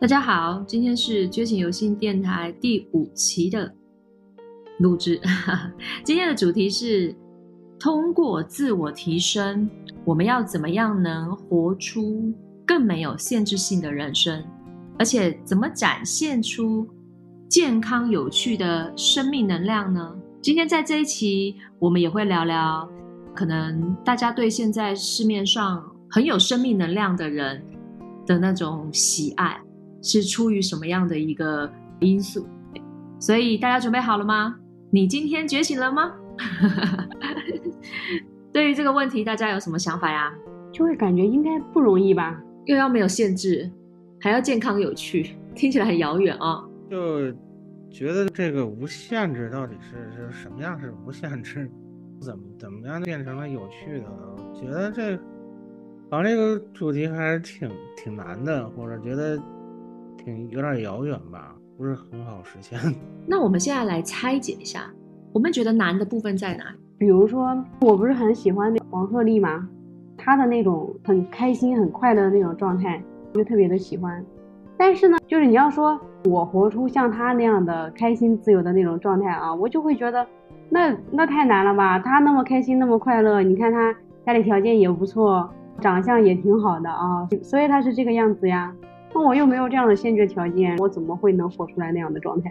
大家好，今天是觉醒游戏电台第五期的录制。今天的主题是通过自我提升，我们要怎么样能活出更没有限制性的人生，而且怎么展现出健康有趣的生命能量呢？今天在这一期，我们也会聊聊，可能大家对现在市面上很有生命能量的人的那种喜爱。是出于什么样的一个因素？所以大家准备好了吗？你今天觉醒了吗？对于这个问题，大家有什么想法呀？就会感觉应该不容易吧？又要没有限制，还要健康有趣，听起来很遥远啊。就觉得这个无限制到底是是什么样？是无限制？怎么怎么样变成了有趣的？觉得这好像这个主题还是挺挺难的，或者觉得。挺有点遥远吧，不是很好实现。那我们现在来拆解一下，我们觉得难的部分在哪？比如说，我不是很喜欢那黄鹤棣吗？他的那种很开心、很快乐的那种状态，我就特别的喜欢。但是呢，就是你要说我活出像他那样的开心、自由的那种状态啊，我就会觉得那那太难了吧？他那么开心、那么快乐，你看他家里条件也不错，长相也挺好的啊，所以他是这个样子呀。那我又没有这样的先决条件，我怎么会能活出来那样的状态？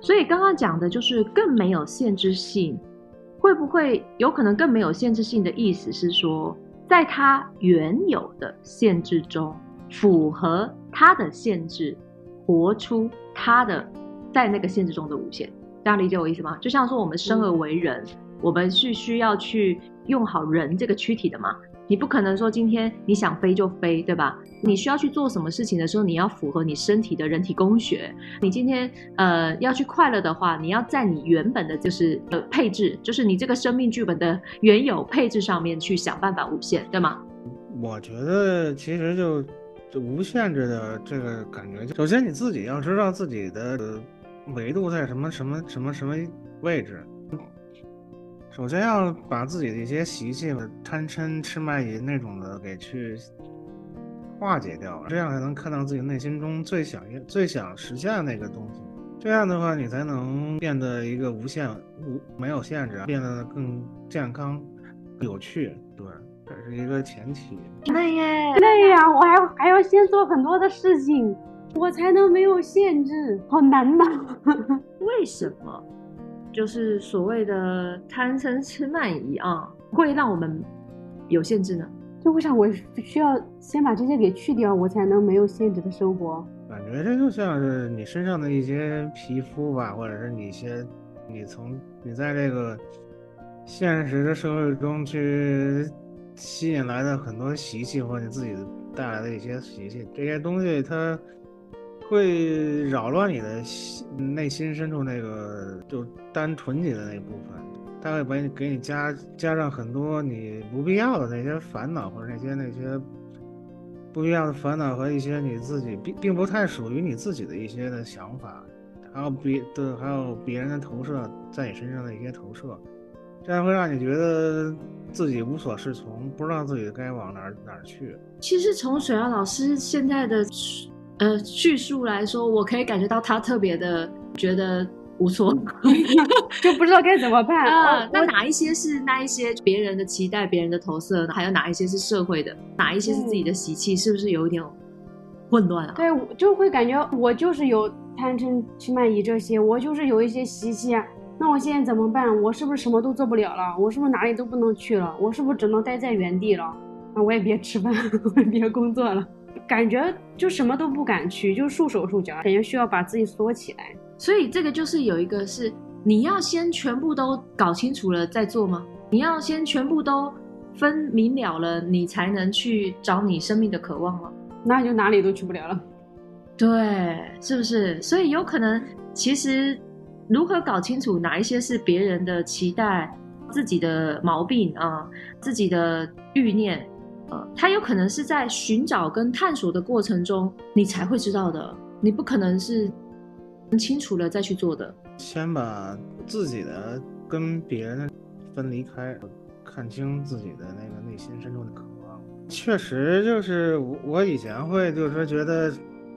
所以刚刚讲的就是更没有限制性，会不会有可能更没有限制性的意思是说，在他原有的限制中，符合他的限制，活出他的在那个限制中的无限，这样理解我意思吗？就像说我们生而为人，我们是需要去用好人这个躯体的嘛。你不可能说今天你想飞就飞，对吧？你需要去做什么事情的时候，你要符合你身体的人体工学。你今天呃要去快乐的话，你要在你原本的就是呃配置，就是你这个生命剧本的原有配置上面去想办法无限，对吗？我觉得其实就就无限制的这个感觉，首先你自己要知道自己的维度在什么什么什么什么位置。首先要把自己的一些习气、贪嗔痴慢疑那种的给去化解掉，这样才能看到自己内心中最想要、最想实现的那个东西。这样的话，你才能变得一个无限、无没有限制，变得更健康、有趣。对，这是一个前提。累耶，累呀！我还还要先做很多的事情，我才能没有限制，好难呐！为什么？就是所谓的贪嗔痴慢疑啊，会让我们有限制呢？就为啥我需要先把这些给去掉，我才能没有限制的生活？感觉这就像是你身上的一些皮肤吧，或者是你一些你从你在这个现实的社会中去吸引来的很多习气，或者你自己带来的一些习气，这些东西它。会扰乱你的心内心深处那个就单纯洁的那部分，它会把你给你加加上很多你不必要的那些烦恼或者那些那些不必要的烦恼和一些你自己并并不太属于你自己的一些的想法，还有别的还有别人的投射在你身上的一些投射，这样会让你觉得自己无所适从，不知道自己该往哪儿哪儿去。其实从水瑶老师现在的。呃，叙述来说，我可以感觉到他特别的觉得无措，就不知道该怎么办啊。那哪一些是那一些别人的期待、别人的投射，还有哪一些是社会的，哪一些是自己的习气，是不是有一点混乱啊？对，就会感觉我就是有贪嗔痴慢疑这些，我就是有一些习气啊。那我现在怎么办？我是不是什么都做不了了？我是不是哪里都不能去了？我是不是只能待在原地了？那我也别吃饭，我也别工作了。感觉就什么都不敢去，就束手束脚，感觉需要把自己缩起来。所以这个就是有一个是你要先全部都搞清楚了再做吗？你要先全部都分明了了，你才能去找你生命的渴望吗？那就哪里都去不了了。对，是不是？所以有可能，其实如何搞清楚哪一些是别人的期待，自己的毛病啊，自己的欲念。呃，它有可能是在寻找跟探索的过程中，你才会知道的。你不可能是清楚了再去做的。先把自己的跟别人的分离开，看清自己的那个内心深处的渴望。确实，就是我我以前会就是说觉得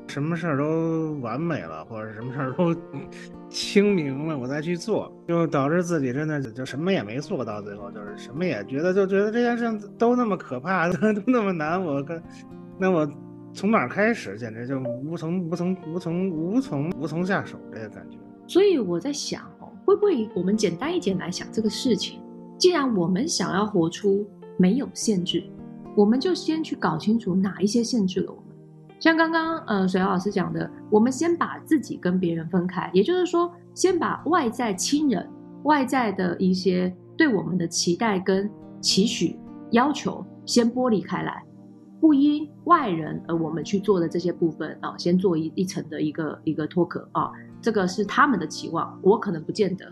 什么事儿都完美了，或者什么事儿都清明了，我再去做，就导致自己真的就什么也没做到，最后就是什么也觉得就觉得这件事都那么可怕，都 都那么难，我跟那我从哪儿开始，简直就无从无从无从无从无从下手这个感觉。所以我在想哦，会不会我们简单一点来想这个事情？既然我们想要活出没有限制，我们就先去搞清楚哪一些限制了我们。像刚刚呃水老师讲的，我们先把自己跟别人分开，也就是说，先把外在亲人、外在的一些对我们的期待跟期许、要求先剥离开来，不因外人而我们去做的这些部分啊，先做一一层的一个一个脱壳啊，这个是他们的期望，我可能不见得，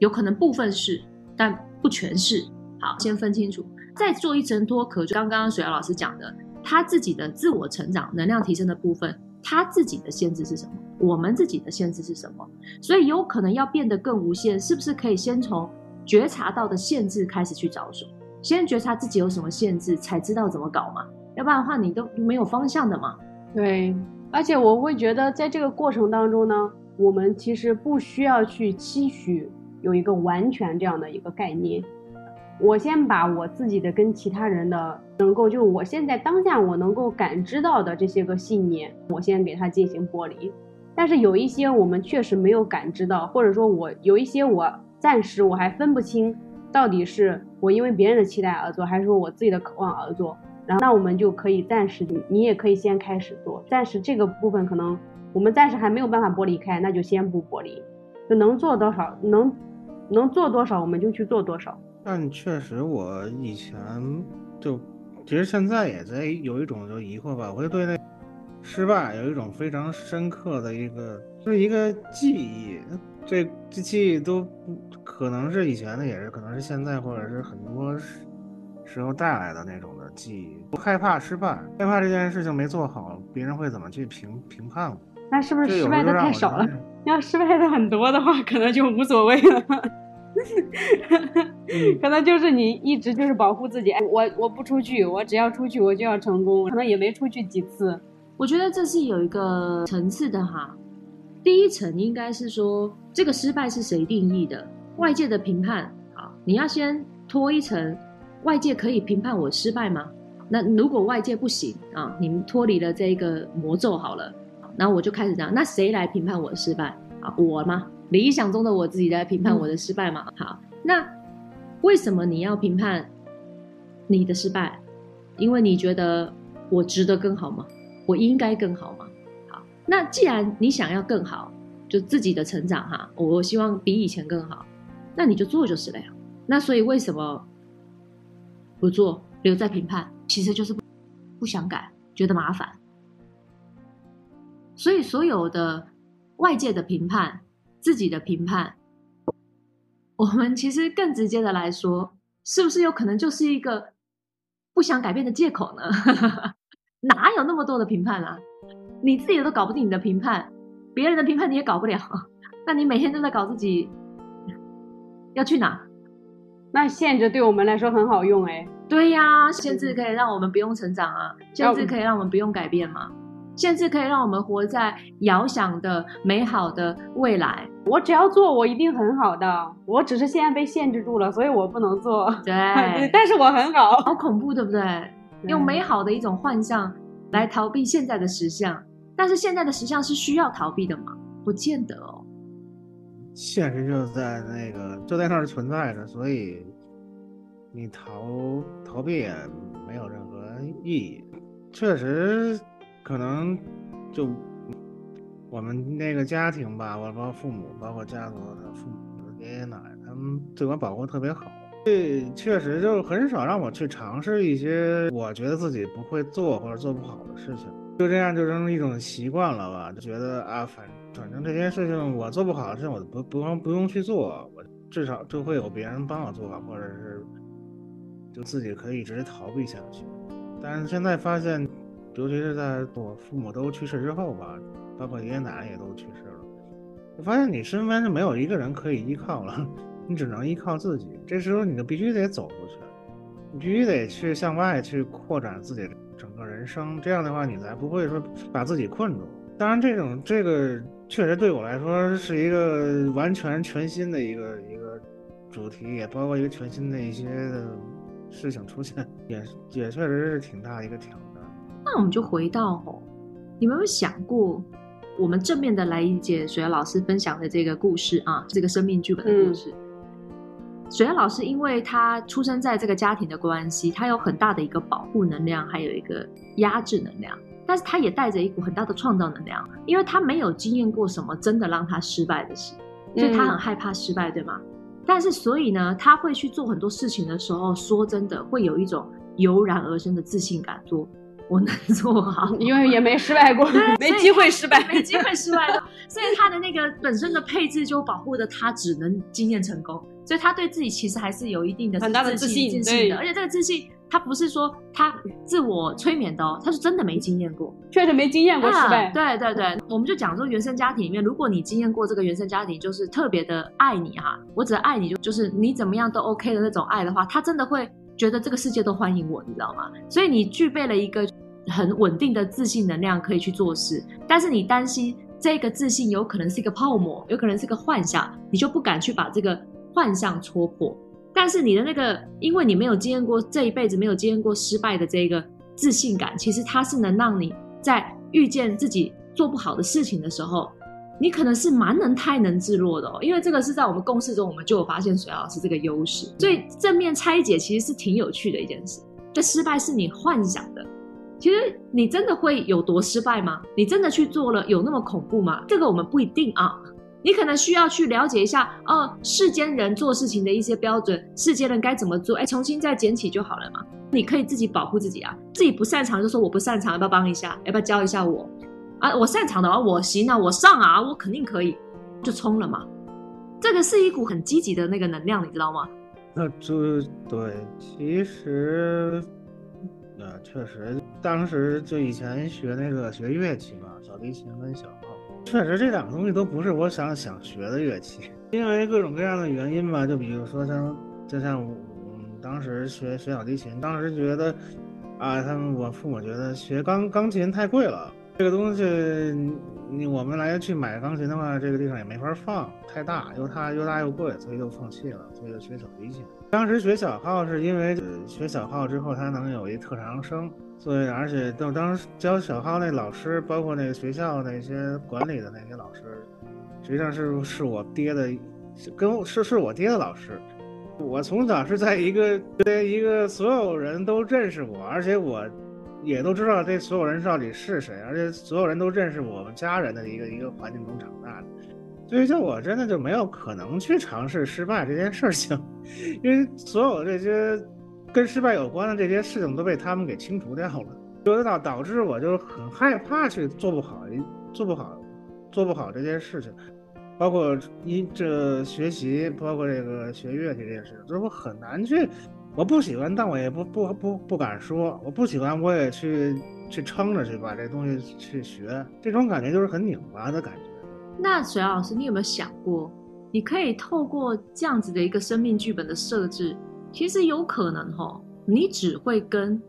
有可能部分是，但不全是。好，先分清楚，再做一层脱壳，就刚刚水瑶老师讲的。他自己的自我成长、能量提升的部分，他自己的限制是什么？我们自己的限制是什么？所以有可能要变得更无限，是不是可以先从觉察到的限制开始去着手？先觉察自己有什么限制，才知道怎么搞嘛？要不然的话，你都没有方向的嘛。对，而且我会觉得，在这个过程当中呢，我们其实不需要去期许有一个完全这样的一个概念。我先把我自己的跟其他人的能够，就是我现在当下我能够感知到的这些个信念，我先给它进行剥离。但是有一些我们确实没有感知到，或者说我有一些我暂时我还分不清，到底是我因为别人的期待而做，还是说我自己的渴望而做。然后那我们就可以暂时，你也可以先开始做。暂时这个部分可能我们暂时还没有办法剥离开，那就先不剥离，就能做多少能能做多少我们就去做多少。但确实，我以前就，其实现在也在有一种就疑惑吧，我就对那失败有一种非常深刻的一个，就是一个记忆。这这记忆都可能是以前的，也是可能是现在，或者是很多时候带来的那种的记忆。不害怕失败，害怕这件事情没做好，别人会怎么去评评判我？那是不是失败的太少了？要失败的很多的话，可能就无所谓了。可能就是你一直就是保护自己，我我不出去，我只要出去我就要成功，可能也没出去几次。我觉得这是有一个层次的哈。第一层应该是说，这个失败是谁定义的？外界的评判啊，你要先脱一层，外界可以评判我失败吗？那如果外界不行啊，你们脱离了这个魔咒好了，然后我就开始讲，那谁来评判我的失败啊？我吗？理想中的我自己在评判我的失败嘛？好，那为什么你要评判你的失败？因为你觉得我值得更好吗？我应该更好吗？好，那既然你想要更好，就自己的成长哈，我希望比以前更好，那你就做就是了呀。那所以为什么不做，留在评判？其实就是不想改，觉得麻烦。所以所有的外界的评判。自己的评判，我们其实更直接的来说，是不是有可能就是一个不想改变的借口呢？哪有那么多的评判啊？你自己都搞不定你的评判，别人的评判你也搞不了，那你每天都在搞自己，要去哪？那限制对我们来说很好用哎。对呀，限制可以让我们不用成长啊，限制可以让我们不用改变嘛。限制可以让我们活在遥想的美好的未来。我只要做，我一定很好的。我只是现在被限制住了，所以我不能做。对，但是我很好。好恐怖，对不对？用美好的一种幻象来逃避现在的实相，但是现在的实相是需要逃避的吗？不见得哦。现实就在那个就在那儿存在着，所以你逃逃避也没有任何意义。确实。可能就我们那个家庭吧，我包括父母，包括家族的父母、爷爷奶奶，他们对我保护特别好。对，确实就很少让我去尝试一些我觉得自己不会做或者做不好的事情。就这样就成一种习惯了吧，就觉得啊，反反正这件事情我做不好的事情，我不不用不用去做，我至少就会有别人帮我做，或者是就自己可以一直逃避下去。但是现在发现。尤其是在我父母都去世之后吧，包括爷爷奶奶也都去世了，我发现你身边就没有一个人可以依靠了，你只能依靠自己。这时候你就必须得走出去，你必须得去向外去扩展自己整个人生，这样的话你才不会说把自己困住。当然，这种这个确实对我来说是一个完全全新的一个一个主题，也包括一个全新的一些的事情出现，也也确实是挺大的一个挑战。那我们就回到哦，你们有没有想过，我们正面的来理解水瑶老师分享的这个故事啊，这个生命剧本的故事。水瑶老师因为他出生在这个家庭的关系，他有很大的一个保护能量，还有一个压制能量。但是他也带着一股很大的创造能量，因为他没有经验过什么真的让他失败的事，所以他很害怕失败，对吗？但是所以呢，他会去做很多事情的时候，说真的会有一种油然而生的自信感，做我能做好，因为也没失败过，没机会失败，没机会失败的，所以他的那个本身的配置就保护的他只能经验成功，所以他对自己其实还是有一定的很大的自信，自信的，而且这个自信。他不是说他自我催眠的哦，他是真的没经验过，确实没经验过失败。对对对，我们就讲说原生家庭里面，如果你经验过这个原生家庭，就是特别的爱你哈，我只爱你就就是你怎么样都 OK 的那种爱的话，他真的会觉得这个世界都欢迎我，你知道吗？所以你具备了一个很稳定的自信能量，可以去做事。但是你担心这个自信有可能是一个泡沫，有可能是个幻想，你就不敢去把这个幻象戳破。但是你的那个，因为你没有经验过这一辈子没有经验过失败的这个自信感，其实它是能让你在遇见自己做不好的事情的时候，你可能是蛮能太能自若的哦。因为这个是在我们共事中，我们就有发现水老师这个优势，所以正面拆解其实是挺有趣的一件事。这失败是你幻想的，其实你真的会有多失败吗？你真的去做了有那么恐怖吗？这个我们不一定啊。你可能需要去了解一下，哦，世间人做事情的一些标准，世间人该怎么做？哎，重新再捡起就好了嘛。你可以自己保护自己啊，自己不擅长就说我不擅长，要不要帮一下？要不要教一下我？啊，我擅长的话，我行啊，我上啊，我肯定可以，就冲了嘛。这个是一股很积极的那个能量，你知道吗？那就对，其实，那确实，当时就以前学那个学乐器嘛，小提琴跟小号。确实，这两个东西都不是我想想学的乐器，因为各种各样的原因吧。就比如说像，就像我当时学学小提琴，当时觉得，啊，他们我父母觉得学钢钢琴太贵了，这个东西你我们来去买钢琴的话，这个地方也没法放，太大又它又大又贵，所以就放弃了，所以就学小提琴。当时学小号是因为学小号之后，他能有一特长生。所以，而且当当时教小号那老师，包括那个学校那些管理的那些老师，实际上是是我爹的，跟是是我爹的老师。我从小是在一个一个所有人都认识我，而且我也都知道这所有人到底是谁，而且所有人都认识我们家人的一个一个环境中长大的。所以，就我真的就没有可能去尝试失败这件事情，因为所有这些。跟失败有关的这些事情都被他们给清除掉了，就导导致我就很害怕去做不好，做不好，做不好这件事情，包括一这学习，包括这个学乐器这件事情，就是我很难去，我不喜欢，但我也不不不不敢说，我不喜欢，我也去去撑着去把这东西去学，这种感觉就是很拧巴的感觉。那水老师，你有没有想过，你可以透过这样子的一个生命剧本的设置？其实有可能哈，你只会跟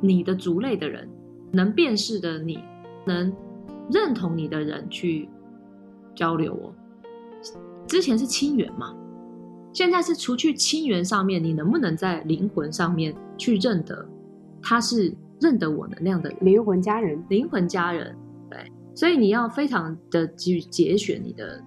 你的族类的人能辨识的、你能认同你的人去交流哦。之前是亲缘嘛，现在是除去亲缘上面，你能不能在灵魂上面去认得他是认得我能量的灵魂家人？灵魂家人，对，所以你要非常的去节选你的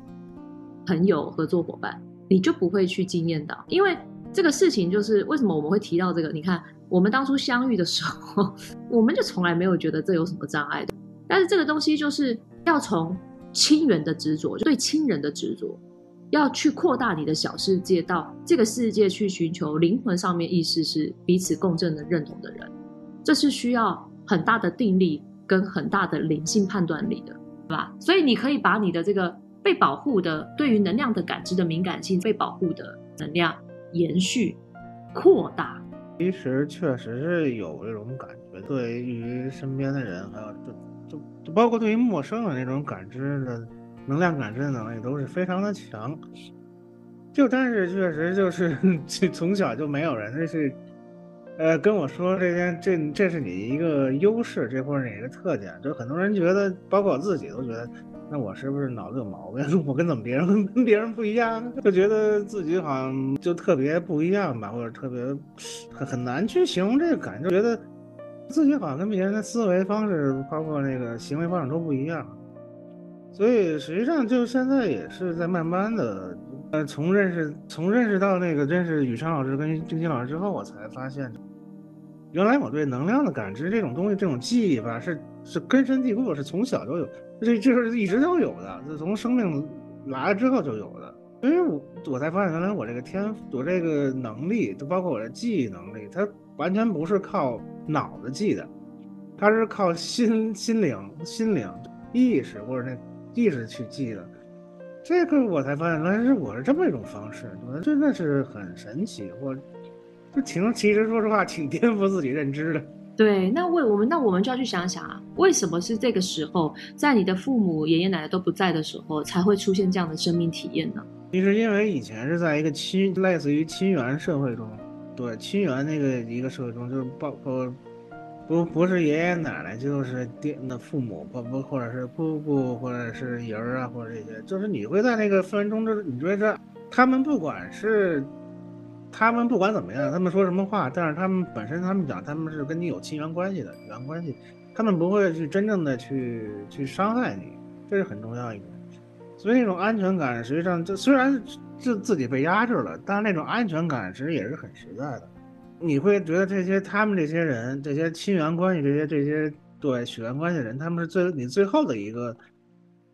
朋友、合作伙伴。你就不会去惊艳到，因为这个事情就是为什么我们会提到这个？你看，我们当初相遇的时候，我们就从来没有觉得这有什么障碍的。但是这个东西就是要从亲缘的执着，就对亲人的执着，要去扩大你的小世界，到这个世界去寻求灵魂上面意识是彼此共振的认同的人，这是需要很大的定力跟很大的灵性判断力的，对吧？所以你可以把你的这个。被保护的，对于能量的感知的敏感性，被保护的能量延续扩大。其实确实是有这种感觉，对于身边的人，还有就就就包括对于陌生的那种感知的能量感知的能力都是非常的强。就但是确实就是 从小就没有人是呃，跟我说这件这这是你一个优势，这或者你一个特点，就很多人觉得，包括我自己都觉得，那我是不是脑子有毛病？我跟怎么别人跟别人不一样？就觉得自己好像就特别不一样吧，或者特别很很难去形容这个感觉，觉得自己好像跟别人的思维方式，包括那个行为方式都不一样。所以实际上就现在也是在慢慢的，呃，从认识从认识到那个认识宇昌老师跟冰心老师之后，我才发现，原来我对能量的感知这种东西，这种记忆吧，是是根深蒂固，是从小就有，这这是一直都有的，是从生命来了之后就有的。所以我我才发现，原来我这个天赋，我这个能力，就包括我的记忆能力，它完全不是靠脑子记的，它是靠心心灵心灵意识或者那。意识去记的，这个我才发现，原来是我是这么一种方式，我真的是很神奇，我就挺其实说实话挺颠覆自己认知的。对，那为我们那我们就要去想想啊，为什么是这个时候，在你的父母爷爷奶奶都不在的时候，才会出现这样的生命体验呢？其实因为以前是在一个亲类似于亲缘社会中，对亲缘那个一个社会中，就是包括。不不是爷爷奶奶，就是爹那父母，不不，或者是姑姑，或者是爷儿啊，或者这些，就是你会在那个氛围中，就是你觉得他们不管是他们不管怎么样，他们说什么话，但是他们本身他们讲他们是跟你有亲缘关系的血缘关系，他们不会去真正的去去伤害你，这是很重要一点。所以那种安全感，实际上就虽然自自己被压制了，但是那种安全感其实也是很实在的。你会觉得这些他们这些人，这些亲缘关系，这些这些对血缘关系的人，他们是最你最后的一个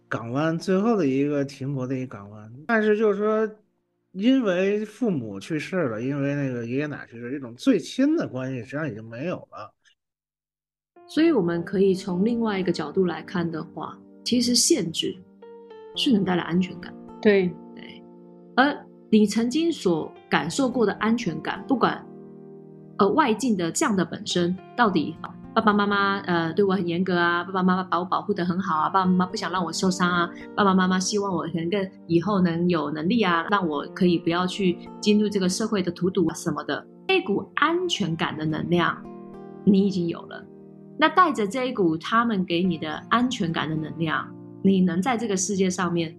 港湾，最后的一个停泊的一个港湾。但是就是说，因为父母去世了，因为那个爷爷奶奶去世，这种最亲的关系实际上已经没有了。所以我们可以从另外一个角度来看的话，其实限制是能带来安全感。对对，而你曾经所感受过的安全感，不管。呃，外境的这样的本身，到底爸爸妈妈呃对我很严格啊，爸爸妈妈把我保护的很好啊，爸爸妈妈不想让我受伤啊，爸爸妈妈希望我能更以后能有能力啊，让我可以不要去进入这个社会的荼毒啊什么的，这股安全感的能量你已经有了，那带着这一股他们给你的安全感的能量，你能在这个世界上面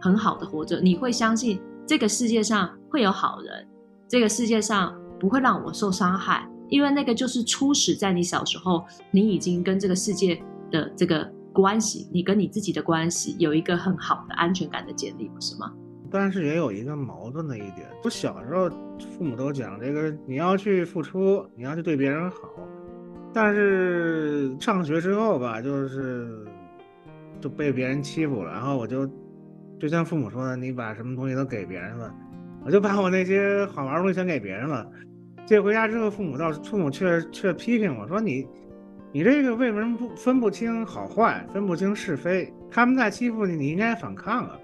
很好的活着，你会相信这个世界上会有好人，这个世界上。不会让我受伤害，因为那个就是初始在你小时候，你已经跟这个世界的这个关系，你跟你自己的关系有一个很好的安全感的建立，不是吗？但是也有一个矛盾的一点，我小时候父母都讲这个，你要去付出，你要去对别人好，但是上学之后吧，就是就被别人欺负了，然后我就就像父母说的，你把什么东西都给别人了，我就把我那些好玩的东西全给别人了。接回家之后，父母倒父母却却批评我说：“你，你这个为什么不分不清好坏，分不清是非？他们在欺负你，你应该反抗啊！”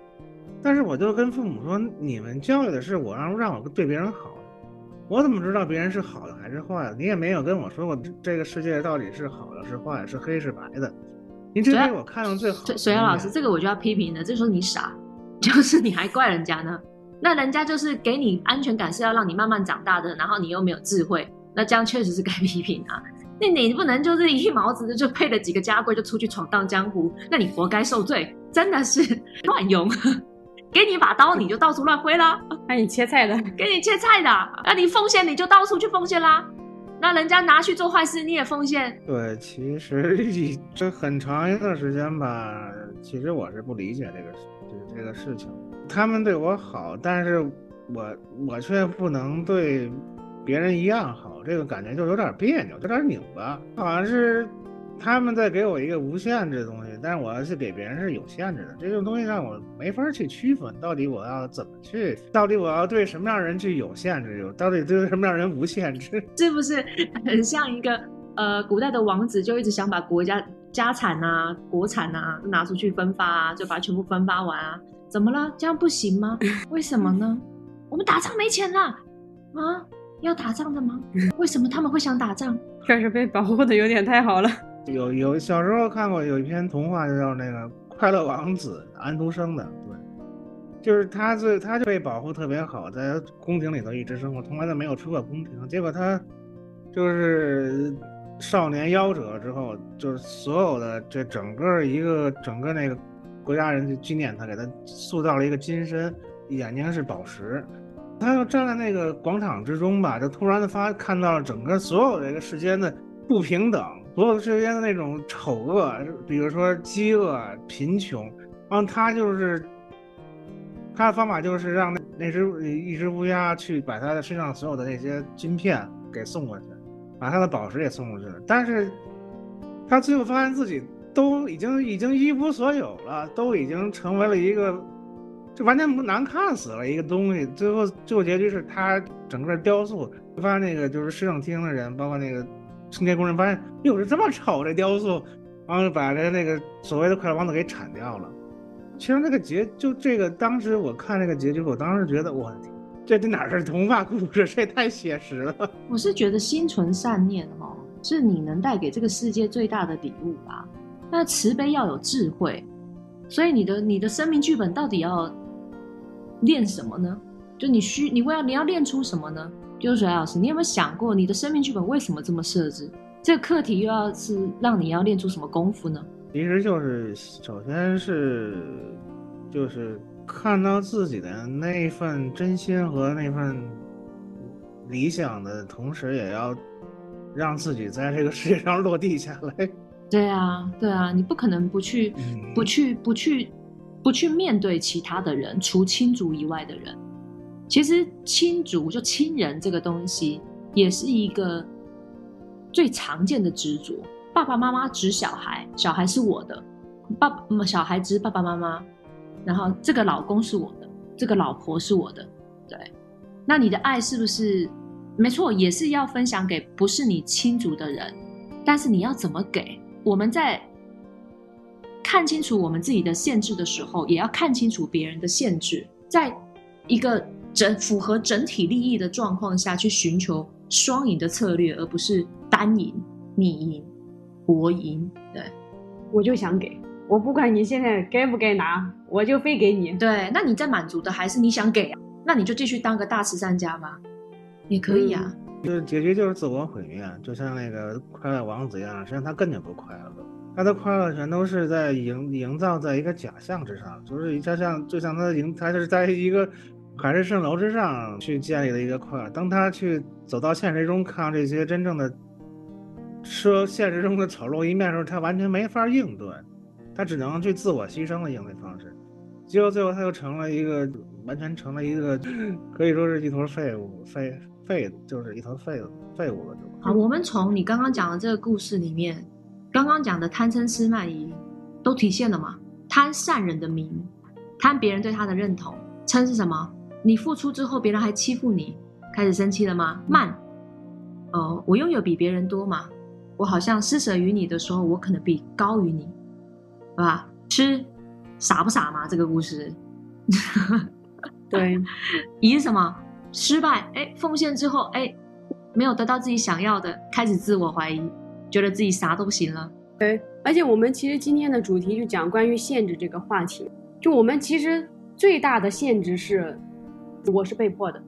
但是我就跟父母说：“你们教育的是我让让我对别人好，我怎么知道别人是好的还是坏的？你也没有跟我说过这个世界到底是好的是坏的，是黑是白的。您这给我看到最好。”水阳老师，这个我就要批评了，这时候你傻，就是你还怪人家呢。那人家就是给你安全感，是要让你慢慢长大的，然后你又没有智慧，那这样确实是该批评啊。那你不能就是一毛子就配了几个家规就出去闯荡江湖，那你活该受罪，真的是 乱用。给你一把刀，你就到处乱挥啦；给你切菜的，给你切菜的；那你奉献，你就到处去奉献啦。那人家拿去做坏事，你也奉献。对，其实这很长一段时间吧，其实我是不理解这个这这个事情。他们对我好，但是我我却不能对别人一样好，这个感觉就有点别扭，有点拧巴。好像是他们在给我一个无限制的东西，但是我要去给别人是有限制的，这种东西让我没法去区分，到底我要怎么去，到底我要对什么样人去有限制，有到底对什么样人无限制？是不是很像一个呃古代的王子，就一直想把国家家产啊、国产啊拿出去分发啊，就把它全部分发完啊？怎么了？这样不行吗？为什么呢？我们打仗没钱了啊！要打仗的吗？为什么他们会想打仗？确实被保护的有点太好了。有有小时候看过有一篇童话，就叫那个《快乐王子》，安徒生的。对，就是他最他就被保护特别好，在宫廷里头一直生活，从来都没有出过宫廷。结果他就是少年夭折之后，就是所有的这整个一个整个那个国家人就纪念他，给他塑造了一个金身，眼睛是宝石。他就站在那个广场之中吧，就突然的发看到了整个所有这个世间的不平等，所有世间的那种丑恶，比如说饥饿、贫穷，然后他就是他的方法就是让那那只一只乌鸦去把他的身上所有的那些金片给送过去，把他的宝石也送过去，但是他最后发现自己都已经已经一无所有了，都已经成为了一个。就完全不难看死了一个东西，最后最后结局是他整个雕塑，发现那个就是市政厅的人，包括那个清洁工人，发现哟是这么丑这雕塑，然后把这那个所谓的快乐王子给铲掉了。其实那个结就这个，当时我看这个结局，我当时觉得我这这哪是童话故事，这也太写实了。我是觉得心存善念哦，是你能带给这个世界最大的礼物吧。那慈悲要有智慧，所以你的你的生命剧本到底要。练什么呢？就你需你为要你要练出什么呢？就是水老师，你有没有想过你的生命剧本为什么这么设置？这个课题又要是让你要练出什么功夫呢？其实就是首先是就是看到自己的那份真心和那份理想的同时，也要让自己在这个世界上落地下来。对啊，对啊，你不可能不去不去不去。不去面对其他的人，除亲族以外的人，其实亲族就亲人这个东西，也是一个最常见的执着。爸爸妈妈指小孩，小孩是我的；爸小孩指爸爸妈妈，然后这个老公是我的，这个老婆是我的。对，那你的爱是不是没错？也是要分享给不是你亲族的人，但是你要怎么给？我们在。看清楚我们自己的限制的时候，也要看清楚别人的限制，在一个整符合整体利益的状况下去寻求双赢的策略，而不是单赢、你赢、我赢。对，我就想给我，不管你现在该不该拿，我就非给你。对，那你在满足的还是你想给啊？那你就继续当个大慈善家吧，也可以啊。就是结局就是自我毁灭，就像那个快乐王子一样，实际上他根本不快乐。他的快乐全都是在营营造在一个假象之上，就是他像就像他营，他就是在一个海市蜃楼之上去建立的一个快乐。当他去走到现实中，看到这些真正的说现实中的丑陋一面的时候，他完全没法应对，他只能去自我牺牲的应对方式。结果最后他又成了一个完全成了一个 可以说是一坨废物，废废就是一团废废物了。好，我们从你刚刚讲的这个故事里面。刚刚讲的贪嗔痴慢疑，都体现了吗？贪善人的名，贪别人对他的认同。嗔是什么？你付出之后，别人还欺负你，开始生气了吗？慢，哦，我拥有比别人多嘛？我好像施舍于你的时候，我可能比高于你，对吧？吃，傻不傻嘛？这个故事，对，疑是什么？失败，哎，奉献之后，哎，没有得到自己想要的，开始自我怀疑。觉得自己啥都不行了，对，而且我们其实今天的主题就讲关于限制这个话题。就我们其实最大的限制是，我是被迫的，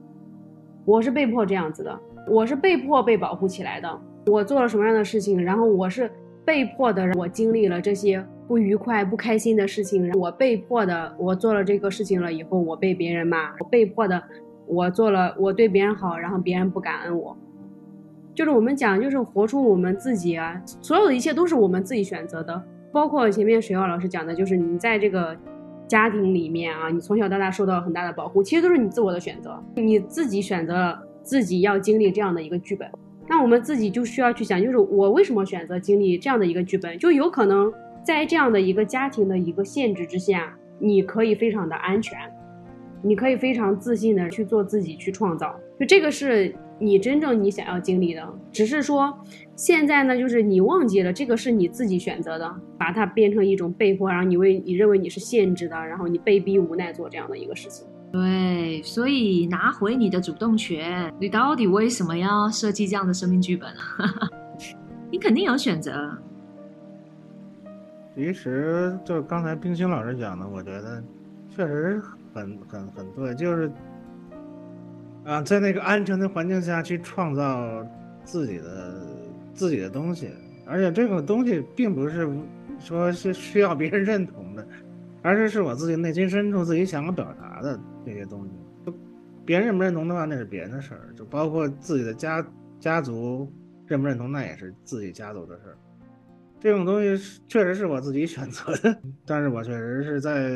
我是被迫这样子的，我是被迫被保护起来的。我做了什么样的事情，然后我是被迫的，我经历了这些不愉快、不开心的事情，我被迫的，我做了这个事情了以后，我被别人骂，我被迫的，我做了，我对别人好，然后别人不感恩我。就是我们讲，就是活出我们自己啊，所有的一切都是我们自己选择的，包括前面水耀老师讲的，就是你在这个家庭里面啊，你从小到大受到很大的保护，其实都是你自我的选择，你自己选择了自己要经历这样的一个剧本。那我们自己就需要去想，就是我为什么选择经历这样的一个剧本？就有可能在这样的一个家庭的一个限制之下，你可以非常的安全，你可以非常自信的去做自己，去创造。就这个是。你真正你想要经历的，只是说现在呢，就是你忘记了这个是你自己选择的，把它变成一种被迫，然后你为你认为你是限制的，然后你被逼无奈做这样的一个事情。对，所以拿回你的主动权，你到底为什么要设计这样的生命剧本啊？你肯定有选择。其实就刚才冰心老师讲的，我觉得确实很很很对，就是。啊，在那个安全的环境下去创造自己的自己的东西，而且这个东西并不是说是需要别人认同的，而是是我自己内心深处自己想要表达的这些东西。别人认不认同的话，那是别人的事儿，就包括自己的家家族认不认同，那也是自己家族的事儿。这种东西确实是我自己选择的，但是我确实是在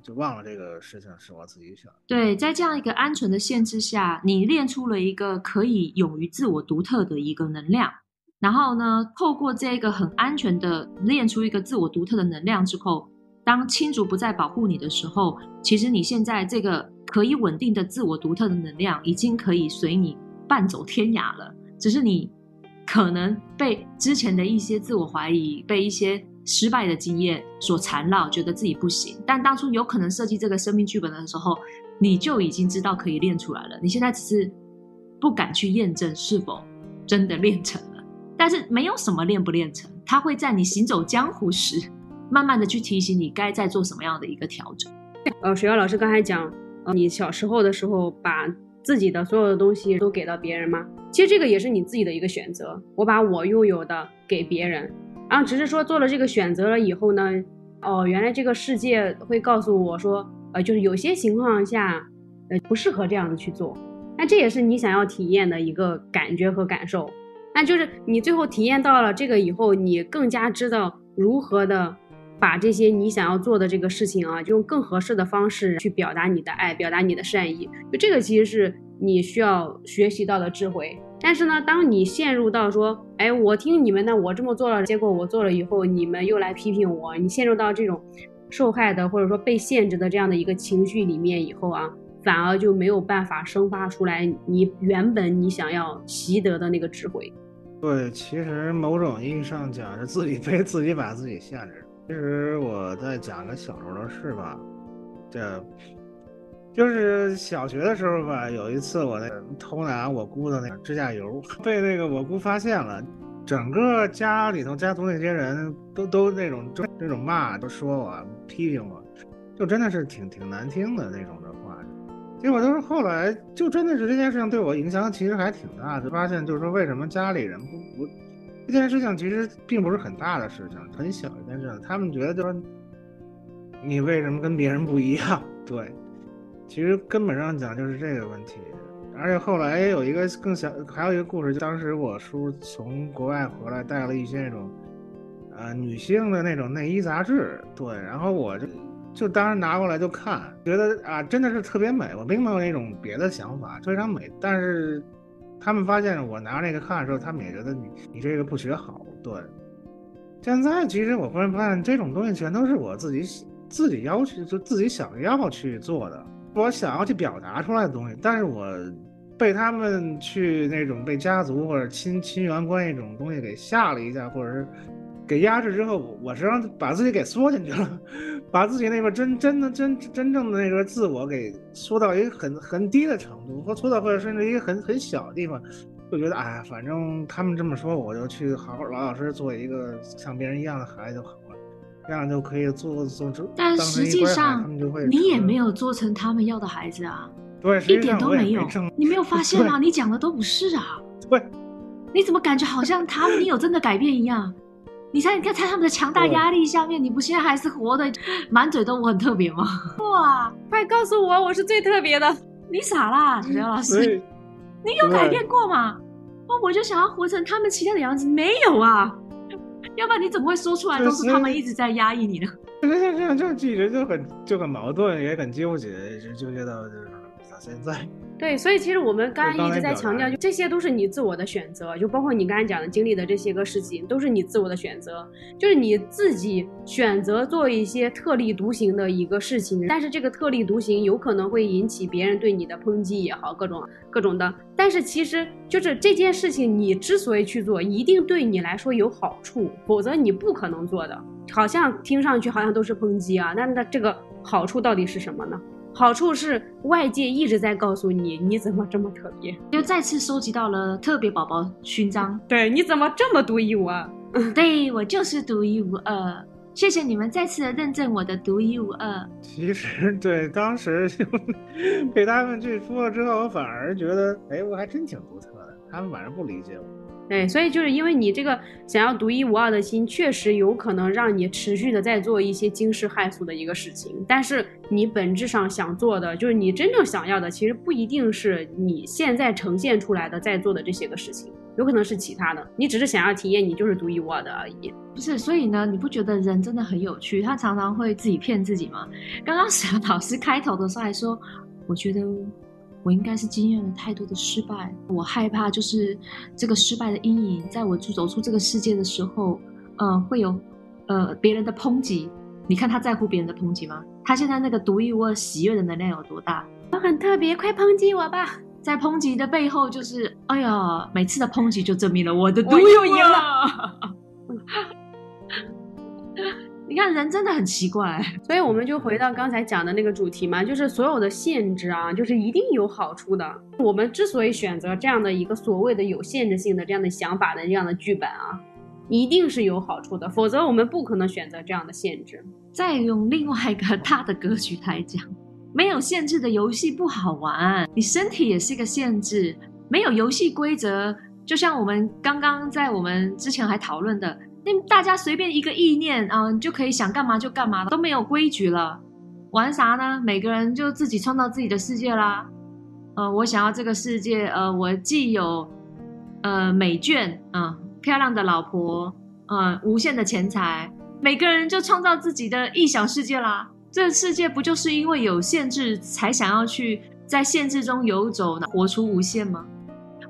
就忘了这个事情是我自己选。对，在这样一个安全的限制下，你练出了一个可以勇于自我独特的一个能量。然后呢，透过这个很安全的练出一个自我独特的能量之后，当亲族不再保护你的时候，其实你现在这个可以稳定的自我独特的能量，已经可以随你伴走天涯了。只是你。可能被之前的一些自我怀疑、被一些失败的经验所缠绕，觉得自己不行。但当初有可能设计这个生命剧本的时候，你就已经知道可以练出来了。你现在只是不敢去验证是否真的练成了。但是没有什么练不练成，它会在你行走江湖时，慢慢的去提醒你该在做什么样的一个调整。呃，水瑶老师刚才讲，呃，你小时候的时候把。自己的所有的东西都给到别人吗？其实这个也是你自己的一个选择。我把我拥有的给别人，然后只是说做了这个选择了以后呢，哦，原来这个世界会告诉我说，呃，就是有些情况下，呃，不适合这样子去做。那这也是你想要体验的一个感觉和感受。那就是你最后体验到了这个以后，你更加知道如何的把这些你想要做的这个事情啊，就用更合适的方式去表达你的爱，表达你的善意。就这个其实是。你需要学习到的智慧，但是呢，当你陷入到说，哎，我听你们的，我这么做了，结果我做了以后，你们又来批评我，你陷入到这种受害的或者说被限制的这样的一个情绪里面以后啊，反而就没有办法生发出来你原本你想要习得的那个智慧。对，其实某种意义上讲是自己被自己把自己限制了。其实我在讲个小时候的事吧，这。就是小学的时候吧，有一次我那偷拿我姑的那个指甲油，被那个我姑发现了，整个家里头家族那些人都都那种这种骂，都说我批评我，就真的是挺挺难听的那种的话。结果都是后来就真的是这件事情对我影响其实还挺大的，发现就是说为什么家里人不不这件事情其实并不是很大的事情，很小一件事情，他们觉得就是你为什么跟别人不一样？对。其实根本上讲就是这个问题，而且后来有一个更小，还有一个故事，就当时我叔从国外回来，带了一些那种，呃，女性的那种内衣杂志，对，然后我就就当时拿过来就看，觉得啊，真的是特别美，我并没有那种别的想法，非常美。但是他们发现我拿那个看的时候，他们也觉得你你这个不学好，对。现在其实我忽然发现，这种东西全都是我自己自己要求，就自己想要去做的。我想要去表达出来的东西，但是我被他们去那种被家族或者亲亲缘关系这种东西给吓了一下，或者是给压制之后，我实际上把自己给缩进去了，把自己那个真真的真真正的那个自我给缩到一个很很低的程度，或缩到或者甚至一个很很小的地方，就觉得哎，反正他们这么说，我就去好好老老实实做一个像别人一样的孩子就好了。这样就可以做做出，但实际上你也没有做成他们要的孩子啊，对，一点都没有。你没有发现吗？你讲的都不是啊，对，你怎么感觉好像他们你有真的改变一样？你猜，你看，在他们的强大压力下面，你不现在还是活的 满嘴都我很特别吗？哇，快告诉我，我是最特别的！你傻啦，小姚老师，你有改变过吗？哦，我就想要活成他们期待的样子，没有啊。要不然你怎么会说出来都是他们一直在压抑你呢？这 这样这样记着就很就很矛盾，也很纠结，就纠结到就是现在。对，所以其实我们刚才一直在强调，就这些都是你自我的选择，就包括你刚才讲的经历的这些个事情，都是你自我的选择，就是你自己选择做一些特立独行的一个事情，但是这个特立独行有可能会引起别人对你的抨击也好，各种各种的，但是其实就是这件事情，你之所以去做，一定对你来说有好处，否则你不可能做的。好像听上去好像都是抨击啊，那那这个好处到底是什么呢？好处是外界一直在告诉你，你怎么这么特别，又再次收集到了特别宝宝勋章。对，你怎么这么独一无二？对我就是独一无二。谢谢你们再次的认证我的独一无二。其实对，当时就被他们去说了之后，我反而觉得，哎，我还真挺独特的。他们反而不理解我。对，所以就是因为你这个想要独一无二的心，确实有可能让你持续的在做一些惊世骇俗的一个事情。但是你本质上想做的，就是你真正想要的，其实不一定是你现在呈现出来的在做的这些个事情，有可能是其他的。你只是想要体验你就是独一无二的而已。不是，所以呢，你不觉得人真的很有趣？他常常会自己骗自己吗？刚刚沈老师开头的时候还说，我觉得。我应该是经验了太多的失败，我害怕就是这个失败的阴影，在我走出这个世界的时候，呃，会有呃别人的抨击。你看他在乎别人的抨击吗？他现在那个独一无二喜悦的能量有多大？我很特别，快抨击我吧！在抨击的背后，就是哎呀，每次的抨击就证明了我的独有赢了。你看人真的很奇怪，所以我们就回到刚才讲的那个主题嘛，就是所有的限制啊，就是一定有好处的。我们之所以选择这样的一个所谓的有限制性的这样的想法的这样的剧本啊，一定是有好处的，否则我们不可能选择这样的限制。再用另外一个 大的格局来讲，没有限制的游戏不好玩，你身体也是一个限制，没有游戏规则，就像我们刚刚在我们之前还讨论的。大家随便一个意念啊，就可以想干嘛就干嘛，都没有规矩了，玩啥呢？每个人就自己创造自己的世界啦。呃，我想要这个世界，呃，我既有呃美眷啊，漂亮的老婆，呃，无限的钱财，每个人就创造自己的异想世界啦。这世界不就是因为有限制，才想要去在限制中游走，活出无限吗？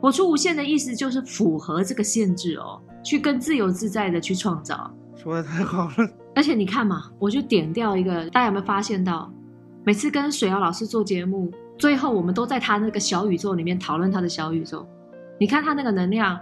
活出无限的意思就是符合这个限制哦。去更自由自在的去创造，说的太好了。而且你看嘛，我就点掉一个，大家有没有发现到，每次跟水瑶老师做节目，最后我们都在他那个小宇宙里面讨论他的小宇宙。你看他那个能量，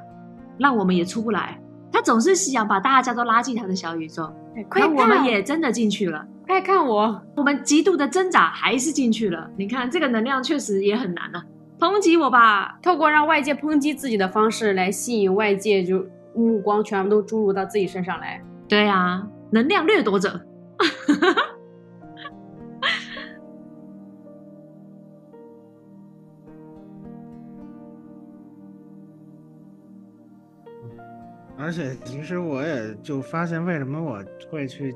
让我们也出不来。他总是想把大家都拉进他的小宇宙，快我们也真的进去了。快看我，我们极度的挣扎还是进去了。你看这个能量确实也很难啊。抨击我吧，透过让外界抨击自己的方式来吸引外界就。目光全部都注入到自己身上来，对呀，能量掠夺者。而且，其实我也就发现，为什么我会去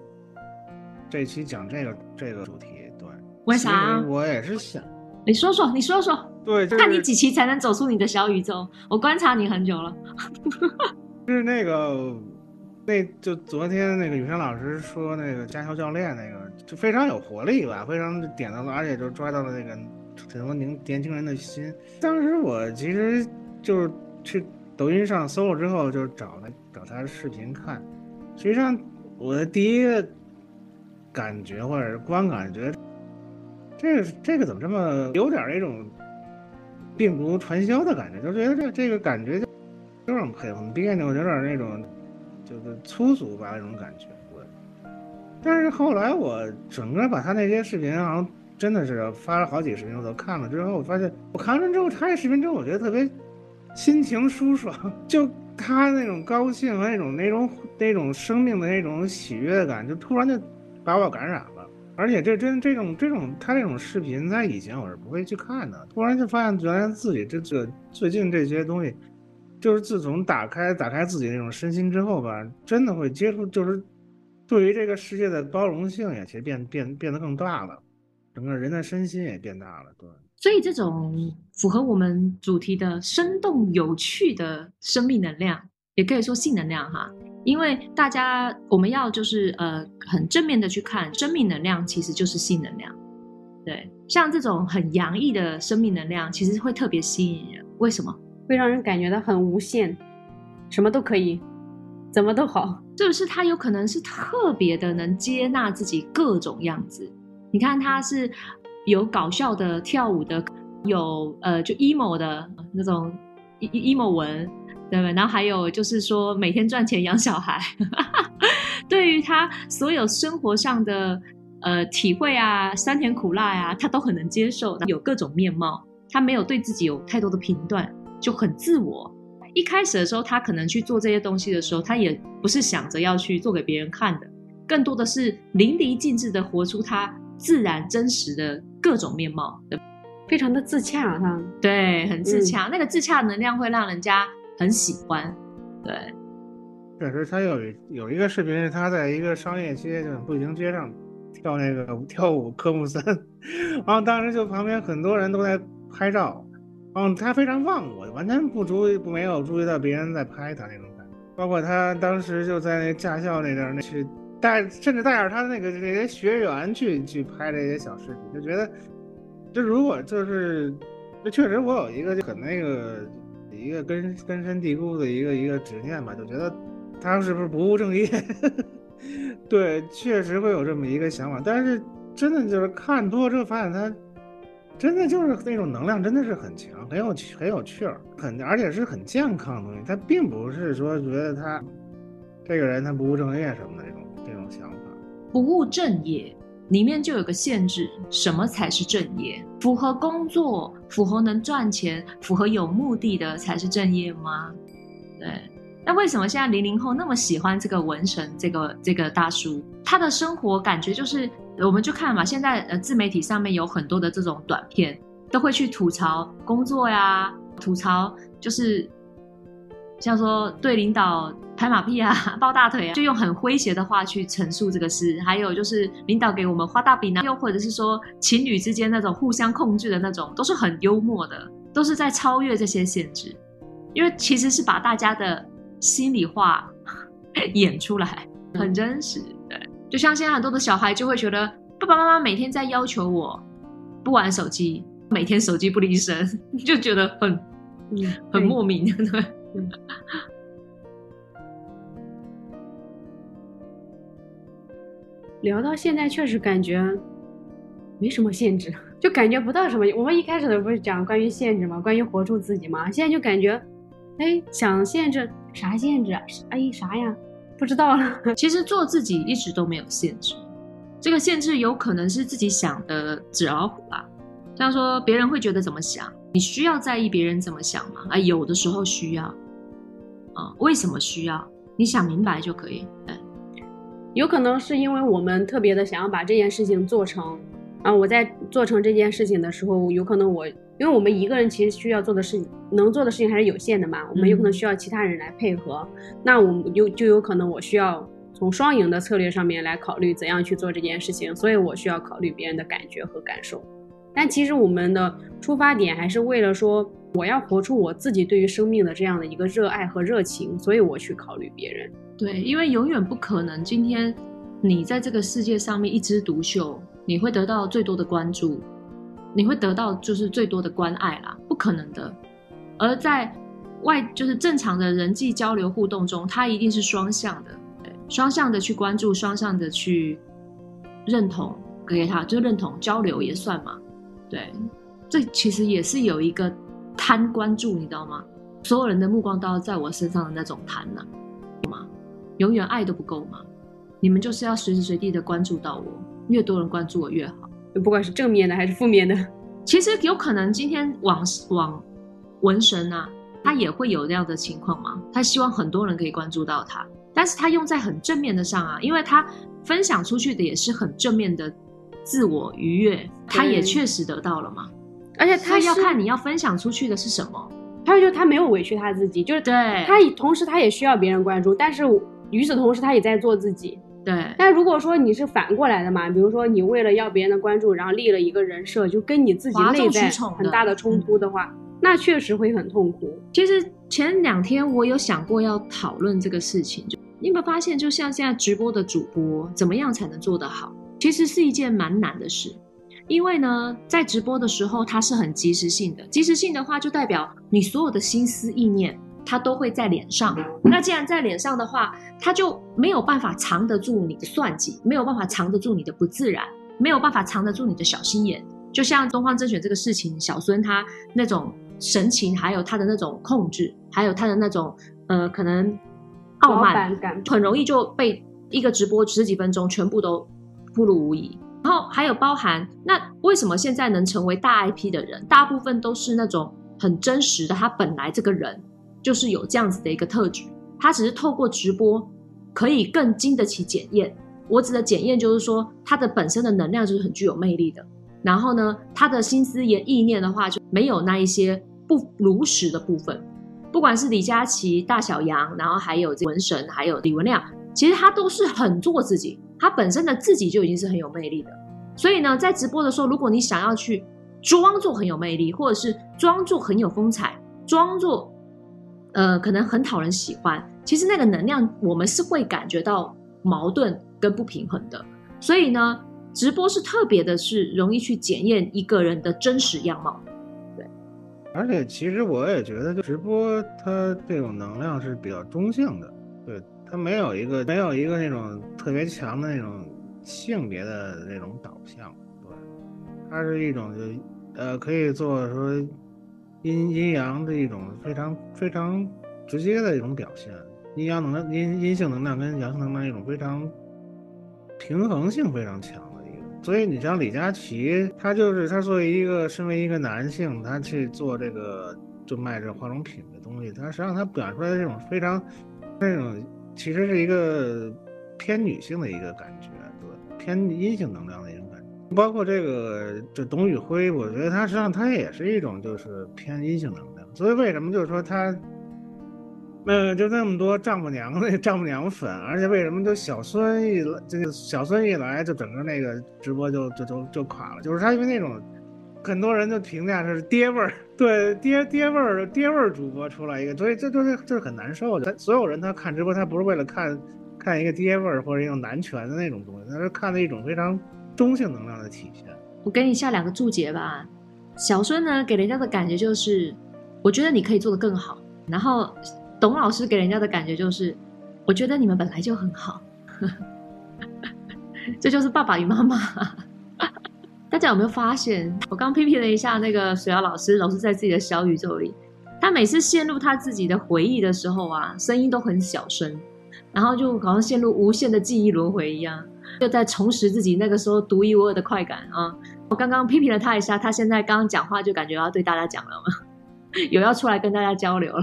这期讲这个这个主题？对，为啥？我也是想，你说说，你说说，对，看你几期才能走出你的小宇宙？我观察你很久了。是那个，那就昨天那个雨山老师说那个驾校教练那个就非常有活力吧，非常点到了，而且就抓到了那个很多年年轻人的心。当时我其实就是去抖音上搜了之后，就找那找他的视频看。实际上我的第一个感觉或者是观感，觉这个这个怎么这么有点那种病毒传销的感觉，就觉得这这个感觉就。有点很很别扭，有点那种就是粗俗吧那种感觉。我，但是后来我整个把他那些视频，好像真的是发了好几视频，我都看了之后，我发现我看完之后，他这视频之后，我觉得特别心情舒爽，就他那种高兴和那种那种那种生命的那种喜悦感，就突然就把我感染了。而且这真这种这种他这种视频，在以前我是不会去看的，突然就发现原来自己这这最近这些东西。就是自从打开打开自己那种身心之后吧，真的会接触，就是对于这个世界的包容性也其实变变变得更大了，整个人的身心也变大了，对。所以这种符合我们主题的生动有趣的生命能量，也可以说性能量哈，因为大家我们要就是呃很正面的去看生命能量，其实就是性能量，对。像这种很洋溢的生命能量，其实会特别吸引人，为什么？会让人感觉到很无限，什么都可以，怎么都好。就是他有可能是特别的能接纳自己各种样子。你看他是有搞笑的跳舞的，有呃就 emo 的那种 emo 文，对不对？然后还有就是说每天赚钱养小孩。对于他所有生活上的呃体会啊，酸甜苦辣呀，他都很能接受。有各种面貌，他没有对自己有太多的评断。就很自我。一开始的时候，他可能去做这些东西的时候，他也不是想着要去做给别人看的，更多的是淋漓尽致的活出他自然真实的各种面貌，非常的自洽哈。对，很自洽。那个自洽能量会让人家很喜欢。对，确实，他有有一个视频是他在一个商业街，就是步行街上跳那个跳舞科目三，然后当时就旁边很多人都在拍照，嗯，他非常忘我，完全不注意，不没有注意到别人在拍他那种感觉。包括他当时就在那驾校那边，那去带，甚至带着他那个那些学员去去拍这些小视频，就觉得，就如果就是，这确实我有一个就很那个一个根根深蒂固的一个一个执念吧，就觉得他是不是不务正业？对，确实会有这么一个想法，但是真的就是看多了之后发现他。真的就是那种能量，真的是很强，很有很有趣儿，很而且是很健康的东西。他并不是说觉得他这个人他不务正业什么的这种这种想法。不务正业里面就有个限制，什么才是正业？符合工作、符合能赚钱、符合有目的的才是正业吗？对。那为什么现在零零后那么喜欢这个文神这个这个大叔？他的生活感觉就是。我们就看嘛，现在呃自媒体上面有很多的这种短片，都会去吐槽工作呀，吐槽就是像说对领导拍马屁啊、抱大腿啊，就用很诙谐的话去陈述这个事。还有就是领导给我们画大饼啊，又或者是说情侣之间那种互相控制的那种，都是很幽默的，都是在超越这些限制，因为其实是把大家的心里话 演出来，很真实。就像现在很多的小孩就会觉得爸爸妈妈每天在要求我不玩手机，每天手机不离身，就觉得很很莫名，对。聊到现在，确实感觉没什么限制，就感觉不到什么。我们一开始的不是讲关于限制吗？关于活出自己吗？现在就感觉，哎，想限制啥限制？哎，啥呀？不知道了。其实做自己一直都没有限制，这个限制有可能是自己想的纸老虎吧。像说别人会觉得怎么想，你需要在意别人怎么想吗？啊，有的时候需要。啊，为什么需要？你想明白就可以。对，有可能是因为我们特别的想要把这件事情做成。啊，我在做成这件事情的时候，有可能我。因为我们一个人其实需要做的事情，能做的事情还是有限的嘛。我们有可能需要其他人来配合，那我们就就有可能我需要从双赢的策略上面来考虑怎样去做这件事情，所以我需要考虑别人的感觉和感受。但其实我们的出发点还是为了说，我要活出我自己对于生命的这样的一个热爱和热情，所以我去考虑别人。对，因为永远不可能今天你在这个世界上面一枝独秀，你会得到最多的关注。你会得到就是最多的关爱啦，不可能的。而在外就是正常的人际交流互动中，它一定是双向的，对，双向的去关注，双向的去认同给他，就认同交流也算嘛，对。这其实也是有一个贪关注，你知道吗？所有人的目光都要在我身上的那种贪呢，吗？永远爱都不够吗？你们就是要随时随地的关注到我，越多人关注我越好。不管是正面的还是负面的，其实有可能今天网网文神啊，他也会有这样的情况嘛。他希望很多人可以关注到他，但是他用在很正面的上啊，因为他分享出去的也是很正面的自我愉悦，他也确实得到了嘛。而且他要看你要分享出去的是什么，还有就是他没有委屈他自己，就是对他同时他也需要别人关注，但是与此同时他也在做自己。对，但如果说你是反过来的嘛，比如说你为了要别人的关注，然后立了一个人设，就跟你自己内在很大的冲突的话，那确实会很痛苦。其实前两天我有想过要讨论这个事情，就你有没有发现，就像现在直播的主播，怎么样才能做得好？其实是一件蛮难的事，因为呢，在直播的时候它是很及时性的，及时性的话就代表你所有的心思意念。它都会在脸上，那既然在脸上的话，它就没有办法藏得住你的算计，没有办法藏得住你的不自然，没有办法藏得住你的小心眼。就像东方甄选这个事情，小孙他那种神情，还有他的那种控制，还有他的那种呃可能傲慢感，很容易就被一个直播十几分钟全部都暴露无遗。然后还有包含那为什么现在能成为大 IP 的人，大部分都是那种很真实的，他本来这个人。就是有这样子的一个特质，他只是透过直播可以更经得起检验。我指的检验就是说，他的本身的能量就是很具有魅力的。然后呢，他的心思也意念的话，就没有那一些不如实的部分。不管是李佳琦、大小杨，然后还有文神，还有李文亮，其实他都是很做自己，他本身的自己就已经是很有魅力的。所以呢，在直播的时候，如果你想要去装作很有魅力，或者是装作很有风采，装作呃可能很讨人喜欢，其实那个能量我们是会感觉到矛盾跟不平衡的。所以呢，直播是特别的，是容易去检验一个人的真实样貌。对而且其实我也觉得，就直播它这种能量是比较中性的，对它没有一个没有一个那种特别强的那种性别的那种导向，对，它是一种就呃可以做说阴阴阳的一种非常非常直接的一种表现，阴阳能量阴阴性能量跟阳性能量一种非常平衡性非常强的一个。所以你像李佳琦，他就是他作为一个身为一个男性，他去做这个就卖这化妆品的东西，他实际上他表现出来的这种非常那种其实是一个偏女性的一个感觉，对，偏阴性能量。包括这个这董宇辉，我觉得他实际上他也是一种就是偏阴性能量。所以为什么就是说他？嗯，就那么多丈母娘那 丈母娘粉，而且为什么就小孙一来，这个小孙一来，就整个那个直播就就就就垮了。就是他因为那种，很多人的评价是爹味儿，对爹爹味儿爹味儿主播出来一个，所以这就是这是很难受的。所有人他看直播，他不是为了看看一个爹味儿或者一种男权的那种东西，他是看的一种非常中性能量的体现。我给你下两个注解吧。小孙呢，给人家的感觉就是，我觉得你可以做得更好，然后。董老师给人家的感觉就是，我觉得你们本来就很好，这就是爸爸与妈妈。大家有没有发现？我刚批评了一下那个水瑶老师，老师在自己的小宇宙里，他每次陷入他自己的回忆的时候啊，声音都很小声，然后就好像陷入无限的记忆轮回一样，又在重拾自己那个时候独一无二的快感啊！我刚刚批评了他一下，他现在刚刚讲话就感觉要对大家讲了嘛，有要出来跟大家交流了。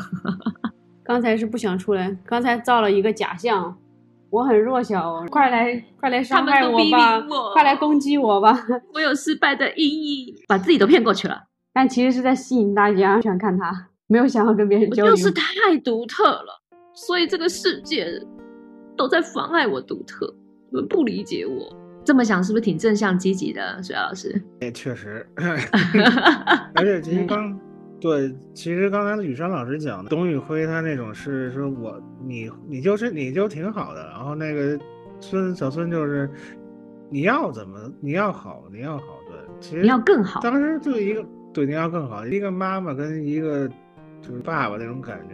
刚才是不想出来，刚才造了一个假象，我很弱小，快来快来伤害我吧，快来攻击我吧，我有失败的阴影，把自己都骗过去了，但其实是在吸引大家想看他，没有想要跟别人交流。就是太独特了，所以这个世界都在妨碍我独特，不理解我。这么想是不是挺正向积极的，水老师？也确实，而且其实刚。对，其实刚才雨山老师讲，董宇辉他那种是说，我你你就是你就挺好的，然后那个孙小孙就是你要怎么你要好你要好，对，其实你要更好。当时就一个对你要更好，一个妈妈跟一个就是爸爸那种感觉，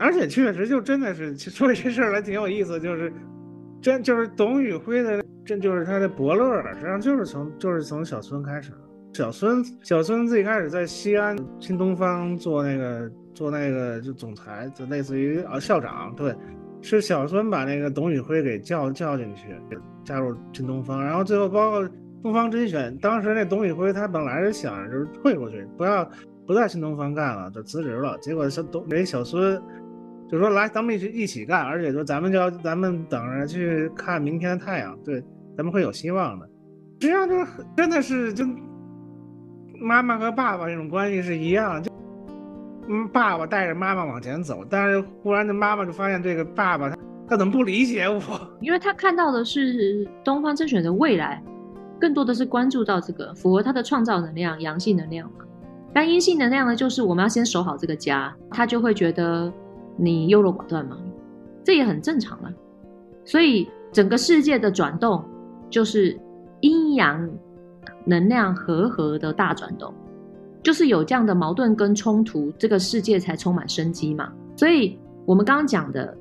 而且确实就真的是说这事儿还挺有意思，就是真就是董宇辉的这就是他的伯乐，实际上就是从就是从小孙开始。小孙，小孙最开始在西安新东方做那个做那个就总裁，就类似于啊校长，对，是小孙把那个董宇辉给叫叫进去，加入新东方，然后最后包括东方甄选，当时那董宇辉他本来是想着就是退出去，不要不在新东方干了，就辞职了，结果小董人小孙就说来咱们一起一起干，而且说咱们就要咱们等着去看明天的太阳，对，咱们会有希望的，实际上就是真的是就。妈妈和爸爸这种关系是一样，就嗯，爸爸带着妈妈往前走，但是忽然这妈妈就发现这个爸爸他他怎么不理解我？因为他看到的是东方甄选的未来，更多的是关注到这个符合他的创造能量、阳性能量嘛。但阴性能量呢，就是我们要先守好这个家，他就会觉得你优柔寡断嘛，这也很正常了。所以整个世界的转动就是阴阳。能量和合的大转动，就是有这样的矛盾跟冲突，这个世界才充满生机嘛。所以，我们刚刚讲的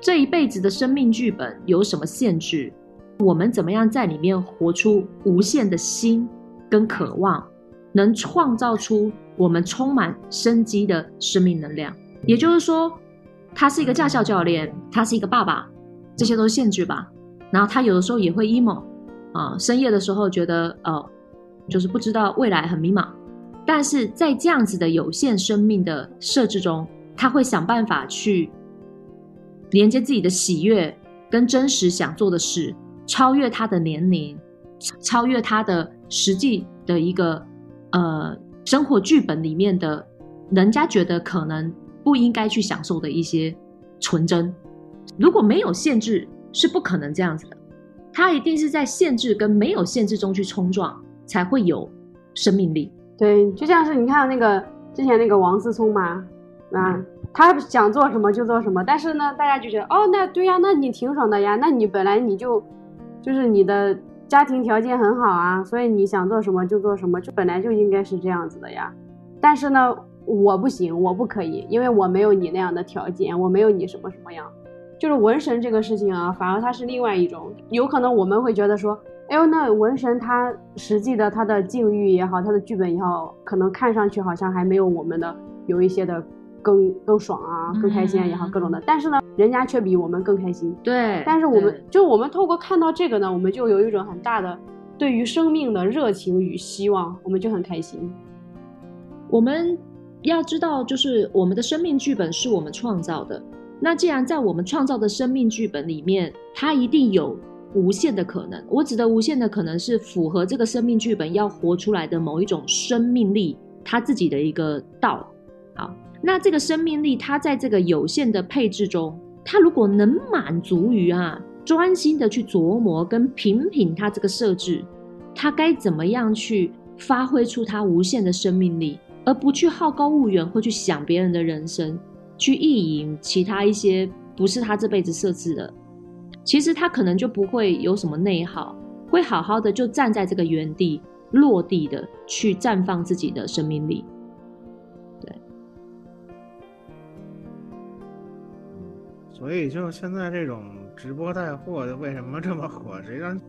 这一辈子的生命剧本有什么限制？我们怎么样在里面活出无限的心跟渴望，能创造出我们充满生机的生命能量？也就是说，他是一个驾校教练，他是一个爸爸，这些都是限制吧。然后他有的时候也会 emo。啊，深夜的时候觉得，呃，就是不知道未来很迷茫，但是在这样子的有限生命的设置中，他会想办法去连接自己的喜悦跟真实想做的事，超越他的年龄，超越他的实际的一个呃生活剧本里面的人家觉得可能不应该去享受的一些纯真。如果没有限制，是不可能这样子的。它一定是在限制跟没有限制中去冲撞，才会有生命力。对，就像是你看那个之前那个王思聪嘛，啊，他想做什么就做什么，但是呢，大家就觉得哦，那对呀，那你挺爽的呀，那你本来你就就是你的家庭条件很好啊，所以你想做什么就做什么，就本来就应该是这样子的呀。但是呢，我不行，我不可以，因为我没有你那样的条件，我没有你什么什么样。就是纹神这个事情啊，反而它是另外一种，有可能我们会觉得说，哎呦，那纹神它实际的它的境遇也好，它的剧本也好，可能看上去好像还没有我们的有一些的更更爽啊，更开心也好，各种的。但是呢，人家却比我们更开心。对。但是我们就我们透过看到这个呢，我们就有一种很大的对于生命的热情与希望，我们就很开心。我们要知道，就是我们的生命剧本是我们创造的。那既然在我们创造的生命剧本里面，它一定有无限的可能。我指的无限的可能是符合这个生命剧本要活出来的某一种生命力，它自己的一个道。好，那这个生命力，它在这个有限的配置中，它如果能满足于啊，专心的去琢磨跟品品它这个设置，它该怎么样去发挥出它无限的生命力，而不去好高骛远或去想别人的人生。去意淫其他一些不是他这辈子设置的，其实他可能就不会有什么内耗，会好好的就站在这个原地落地的去绽放自己的生命力。对，所以就现在这种直播带货为什么这么火？实际上，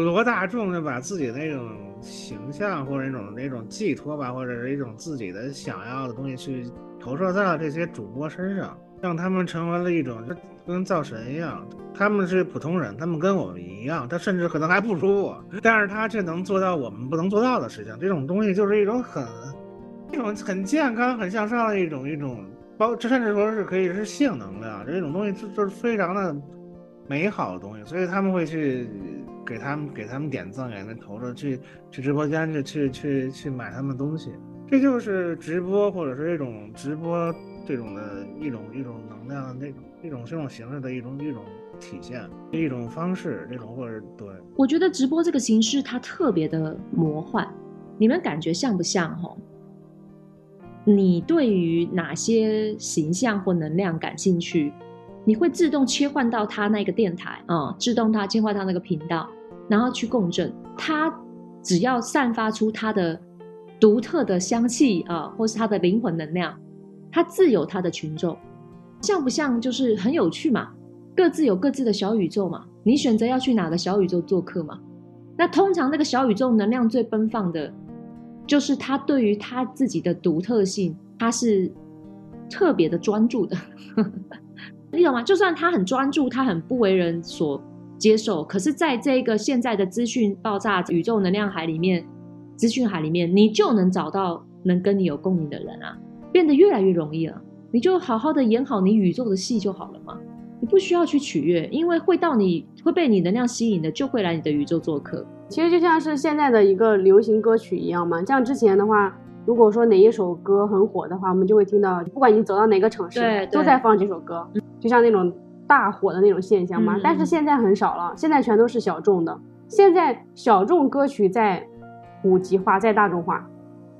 罗大众就把自己那种形象或者那种那种寄托吧，或者是一种自己的想要的东西去。投射在了这些主播身上，让他们成为了一种跟造神一样。他们是普通人，他们跟我们一样，他甚至可能还不如我，但是他却能做到我们不能做到的事情。这种东西就是一种很，一种很健康、很向上的一种一种，包甚至说是可以是性能量。这种东西就就是非常的美好的东西，所以他们会去给他们给他们点赞，给他们投着去去直播间去去去去买他们东西。这就是直播，或者是这种直播这种的一种一种能量的那种一种这种形式的一种一种体现，一种方式，这种或者对。我觉得直播这个形式它特别的魔幻，你们感觉像不像？吼，你对于哪些形象或能量感兴趣，你会自动切换到他那个电台啊，自动它切换到那个频道，然后去共振。它只要散发出它的。独特的香气啊，或是它的灵魂能量，它自有它的群众，像不像？就是很有趣嘛，各自有各自的小宇宙嘛。你选择要去哪个小宇宙做客嘛？那通常那个小宇宙能量最奔放的，就是他对于他自己的独特性，他是特别的专注的，你懂吗？就算他很专注，他很不为人所接受，可是在这个现在的资讯爆炸宇宙能量海里面。资讯海里面，你就能找到能跟你有共鸣的人啊，变得越来越容易了。你就好好的演好你宇宙的戏就好了嘛，你不需要去取悦，因为会到你会被你能量吸引的，就会来你的宇宙做客。其实就像是现在的一个流行歌曲一样嘛，像之前的话，如果说哪一首歌很火的话，我们就会听到，不管你走到哪个城市，都在放这首歌，就像那种大火的那种现象嘛。但是现在很少了，现在全都是小众的。现在小众歌曲在。普及化在大众化，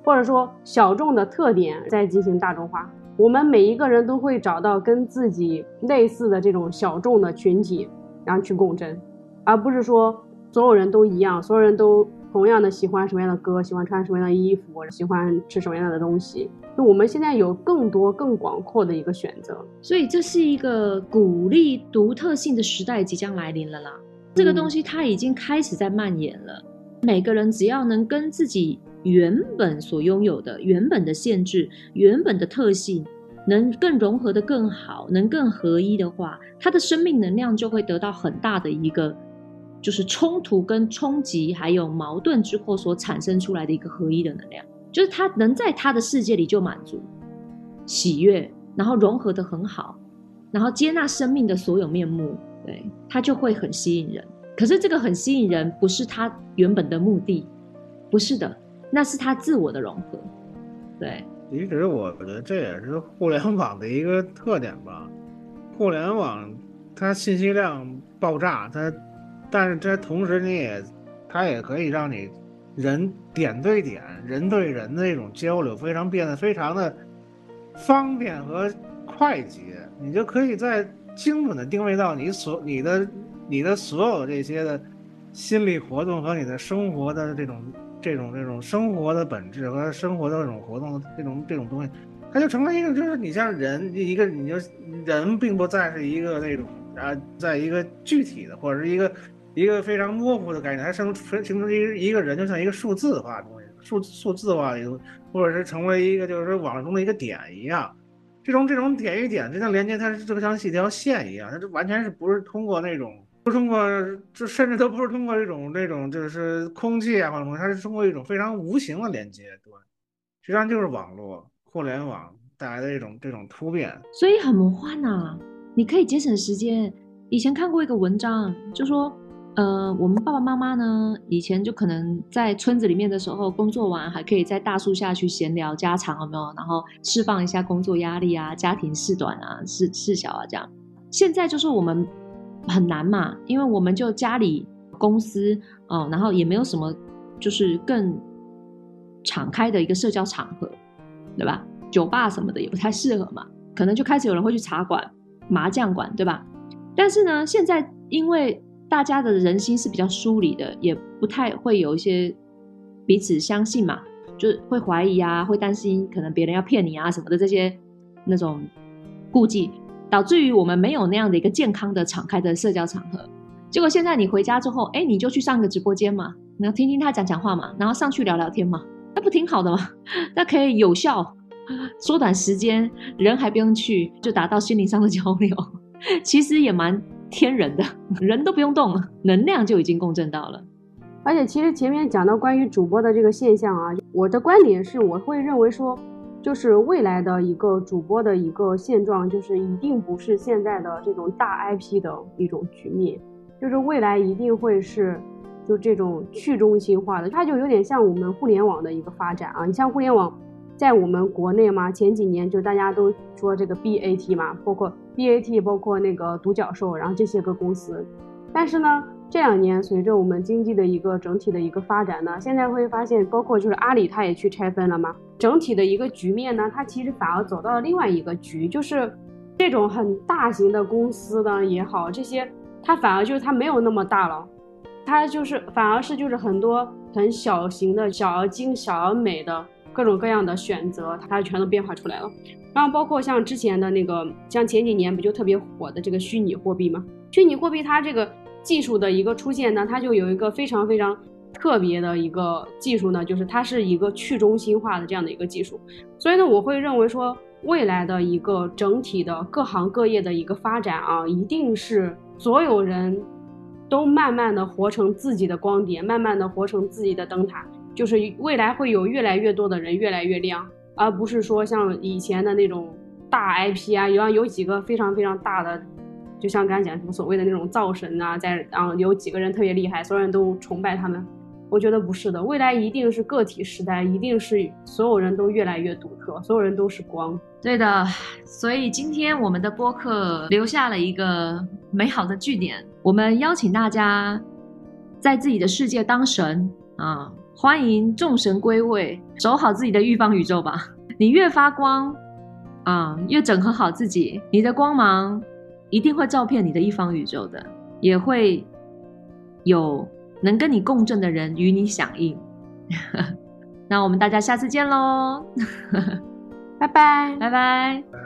或者说小众的特点在进行大众化，我们每一个人都会找到跟自己类似的这种小众的群体，然后去共振，而不是说所有人都一样，所有人都同样的喜欢什么样的歌，喜欢穿什么样的衣服，喜欢吃什么样的东西。就我们现在有更多更广阔的一个选择，所以这是一个鼓励独特性的时代即将来临了啦。这个东西它已经开始在蔓延了。每个人只要能跟自己原本所拥有的、原本的限制、原本的特性，能更融合的更好，能更合一的话，他的生命能量就会得到很大的一个，就是冲突跟冲击，还有矛盾之后所产生出来的一个合一的能量，就是他能在他的世界里就满足、喜悦，然后融合的很好，然后接纳生命的所有面目，对他就会很吸引人。可是这个很吸引人，不是他原本的目的，不是的，那是他自我的融合。对，其实我觉得这也是互联网的一个特点吧。互联网它信息量爆炸，它，但是这同时你也，它也可以让你人点对点、人对人的这种交流非常变得非常的方便和快捷，你就可以在精准的定位到你所你的你的所有这些的心理活动和你的生活的这种。这种这种生活的本质和生活的这种活动的这种这种东西，它就成了一个，就是你像人一个，你就人并不再是一个那种啊，在一个具体的或者是一个一个非常模糊的概念，它生形成一一个人就像一个数字化的东西，数数字化的，或者是成为一个就是说网络中的一个点一样，这种这种点与点之间连接，它是就像是一条线一样，它就完全是不是通过那种。不通过，就甚至都不是通过这种这种就是空气啊或者什么，它是通过一种非常无形的连接，对，实际上就是网络互联网带来的一种这种突变，所以很魔幻呐。你可以节省时间。以前看过一个文章，就说，呃，我们爸爸妈妈呢，以前就可能在村子里面的时候，工作完还可以在大树下去闲聊家常，有没有？然后释放一下工作压力啊，家庭事短啊，事事小啊，这样。现在就是我们。很难嘛，因为我们就家里、公司哦，然后也没有什么，就是更敞开的一个社交场合，对吧？酒吧什么的也不太适合嘛，可能就开始有人会去茶馆、麻将馆，对吧？但是呢，现在因为大家的人心是比较疏离的，也不太会有一些彼此相信嘛，就是会怀疑啊，会担心可能别人要骗你啊什么的这些那种顾忌。导致于我们没有那样的一个健康的敞开的社交场合，结果现在你回家之后，哎，你就去上个直播间嘛，然后听听他讲讲话嘛，然后上去聊聊天嘛，那不挺好的吗？那可以有效缩短时间，人还不用去，就达到心灵上的交流，其实也蛮天人的，人都不用动了，能量就已经共振到了。而且其实前面讲到关于主播的这个现象啊，我的观点是，我会认为说。就是未来的一个主播的一个现状，就是一定不是现在的这种大 IP 的一种局面，就是未来一定会是就这种去中心化的，它就有点像我们互联网的一个发展啊。你像互联网在我们国内嘛，前几年就大家都说这个 BAT 嘛，包括 BAT，包括那个独角兽，然后这些个公司，但是呢。这两年，随着我们经济的一个整体的一个发展呢，现在会发现，包括就是阿里，它也去拆分了嘛。整体的一个局面呢，它其实反而走到了另外一个局，就是这种很大型的公司呢也好，这些它反而就是它没有那么大了，它就是反而是就是很多很小型的小而精、小而美的各种各样的选择，它全都变化出来了。然后包括像之前的那个，像前几年不就特别火的这个虚拟货币吗？虚拟货币它这个。技术的一个出现呢，它就有一个非常非常特别的一个技术呢，就是它是一个去中心化的这样的一个技术。所以呢，我会认为说，未来的一个整体的各行各业的一个发展啊，一定是所有人都慢慢的活成自己的光点，慢慢的活成自己的灯塔，就是未来会有越来越多的人越来越亮，而不是说像以前的那种大 IP 啊，有有几个非常非常大的。就像刚才讲什么所谓的那种造神啊，在啊有几个人特别厉害，所有人都崇拜他们。我觉得不是的，未来一定是个体时代，一定是所有人都越来越独特，所有人都是光。对的，所以今天我们的播客留下了一个美好的句点。我们邀请大家在自己的世界当神啊，欢迎众神归位，守好自己的玉方宇宙吧。你越发光啊，越整合好自己，你的光芒。一定会照遍你的一方宇宙的，也会有能跟你共振的人与你响应。那我们大家下次见喽，拜拜，拜拜。